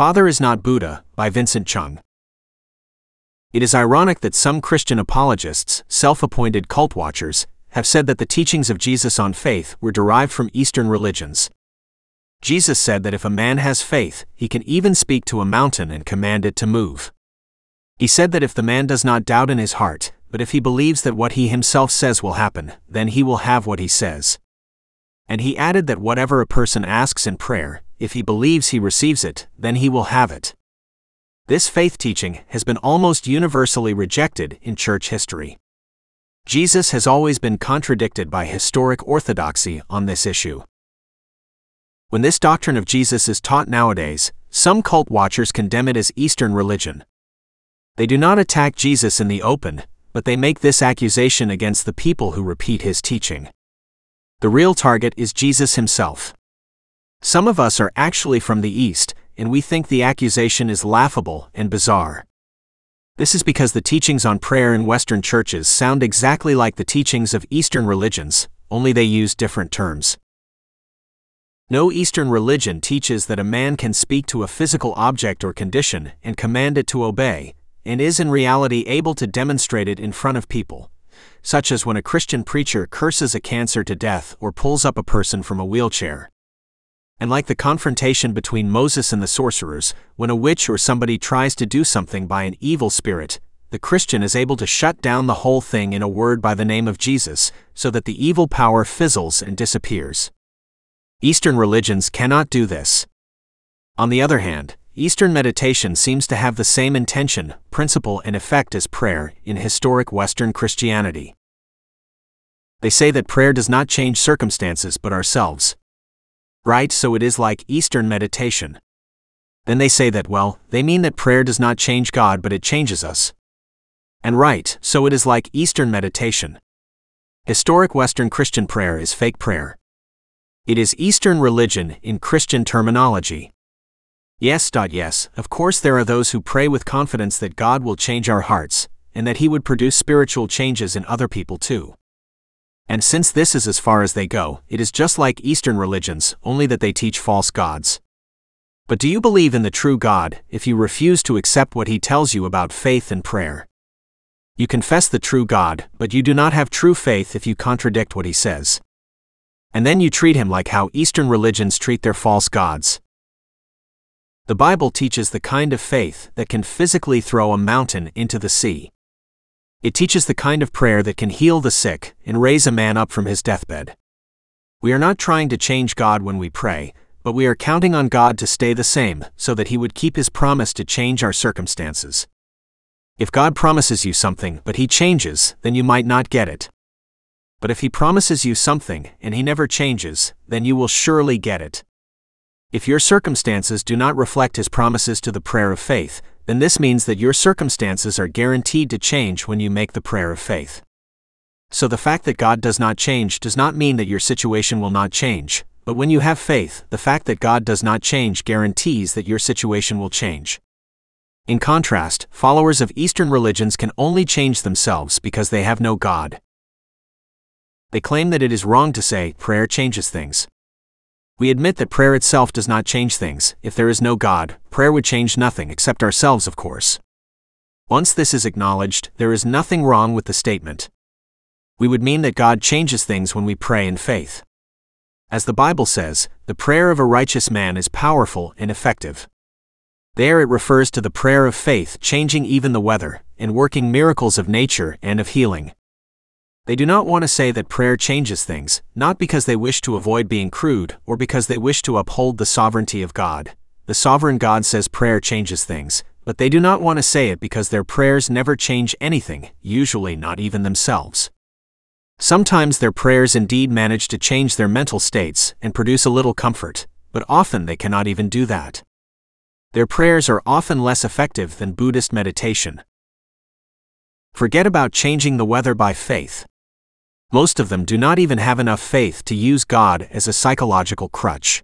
Father is Not Buddha, by Vincent Cheung. It is ironic that some Christian apologists, self appointed cult watchers, have said that the teachings of Jesus on faith were derived from Eastern religions. Jesus said that if a man has faith, he can even speak to a mountain and command it to move. He said that if the man does not doubt in his heart, but if he believes that what he himself says will happen, then he will have what he says. And he added that whatever a person asks in prayer, if he believes he receives it, then he will have it. This faith teaching has been almost universally rejected in church history. Jesus has always been contradicted by historic orthodoxy on this issue. When this doctrine of Jesus is taught nowadays, some cult watchers condemn it as Eastern religion. They do not attack Jesus in the open, but they make this accusation against the people who repeat his teaching. The real target is Jesus himself. Some of us are actually from the East, and we think the accusation is laughable and bizarre. This is because the teachings on prayer in Western churches sound exactly like the teachings of Eastern religions, only they use different terms. No Eastern religion teaches that a man can speak to a physical object or condition and command it to obey, and is in reality able to demonstrate it in front of people, such as when a Christian preacher curses a cancer to death or pulls up a person from a wheelchair. And like the confrontation between Moses and the sorcerers, when a witch or somebody tries to do something by an evil spirit, the Christian is able to shut down the whole thing in a word by the name of Jesus, so that the evil power fizzles and disappears. Eastern religions cannot do this. On the other hand, Eastern meditation seems to have the same intention, principle, and effect as prayer in historic Western Christianity. They say that prayer does not change circumstances but ourselves. Right, so it is like Eastern meditation. Then they say that, well, they mean that prayer does not change God but it changes us. And right, so it is like Eastern meditation. Historic Western Christian prayer is fake prayer. It is Eastern religion in Christian terminology. Yes. Yes, of course, there are those who pray with confidence that God will change our hearts, and that He would produce spiritual changes in other people too. And since this is as far as they go, it is just like Eastern religions, only that they teach false gods. But do you believe in the true God if you refuse to accept what he tells you about faith and prayer? You confess the true God, but you do not have true faith if you contradict what he says. And then you treat him like how Eastern religions treat their false gods. The Bible teaches the kind of faith that can physically throw a mountain into the sea. It teaches the kind of prayer that can heal the sick and raise a man up from his deathbed. We are not trying to change God when we pray, but we are counting on God to stay the same so that He would keep His promise to change our circumstances. If God promises you something but He changes, then you might not get it. But if He promises you something and He never changes, then you will surely get it. If your circumstances do not reflect His promises to the prayer of faith, then this means that your circumstances are guaranteed to change when you make the prayer of faith. So the fact that God does not change does not mean that your situation will not change, but when you have faith, the fact that God does not change guarantees that your situation will change. In contrast, followers of Eastern religions can only change themselves because they have no God. They claim that it is wrong to say, prayer changes things. We admit that prayer itself does not change things. If there is no God, prayer would change nothing except ourselves, of course. Once this is acknowledged, there is nothing wrong with the statement. We would mean that God changes things when we pray in faith. As the Bible says, the prayer of a righteous man is powerful and effective. There it refers to the prayer of faith changing even the weather, and working miracles of nature and of healing. They do not want to say that prayer changes things, not because they wish to avoid being crude or because they wish to uphold the sovereignty of God. The sovereign God says prayer changes things, but they do not want to say it because their prayers never change anything, usually not even themselves. Sometimes their prayers indeed manage to change their mental states and produce a little comfort, but often they cannot even do that. Their prayers are often less effective than Buddhist meditation. Forget about changing the weather by faith. Most of them do not even have enough faith to use God as a psychological crutch.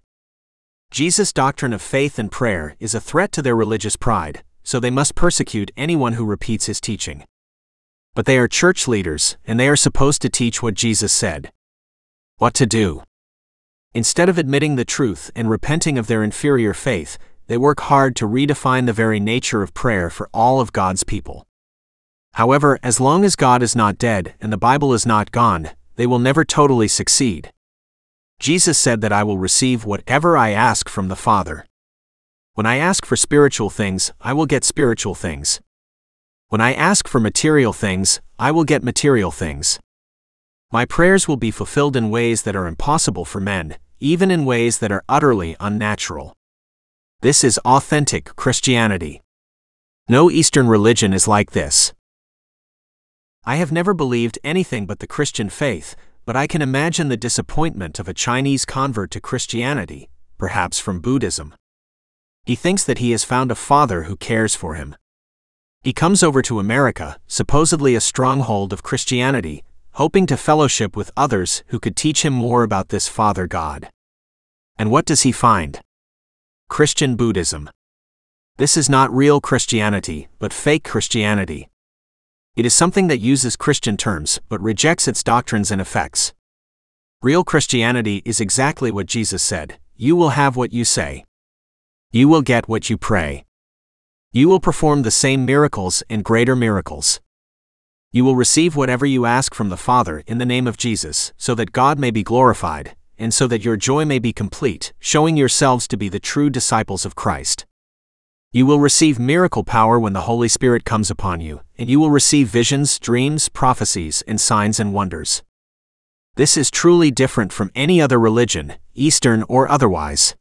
Jesus' doctrine of faith and prayer is a threat to their religious pride, so they must persecute anyone who repeats his teaching. But they are church leaders, and they are supposed to teach what Jesus said. What to do? Instead of admitting the truth and repenting of their inferior faith, they work hard to redefine the very nature of prayer for all of God's people. However, as long as God is not dead and the Bible is not gone, they will never totally succeed. Jesus said that I will receive whatever I ask from the Father. When I ask for spiritual things, I will get spiritual things. When I ask for material things, I will get material things. My prayers will be fulfilled in ways that are impossible for men, even in ways that are utterly unnatural. This is authentic Christianity. No Eastern religion is like this. I have never believed anything but the Christian faith, but I can imagine the disappointment of a Chinese convert to Christianity, perhaps from Buddhism. He thinks that he has found a father who cares for him. He comes over to America, supposedly a stronghold of Christianity, hoping to fellowship with others who could teach him more about this Father God. And what does he find? Christian Buddhism. This is not real Christianity, but fake Christianity. It is something that uses Christian terms but rejects its doctrines and effects. Real Christianity is exactly what Jesus said You will have what you say. You will get what you pray. You will perform the same miracles and greater miracles. You will receive whatever you ask from the Father in the name of Jesus, so that God may be glorified, and so that your joy may be complete, showing yourselves to be the true disciples of Christ. You will receive miracle power when the Holy Spirit comes upon you, and you will receive visions, dreams, prophecies, and signs and wonders. This is truly different from any other religion, Eastern or otherwise.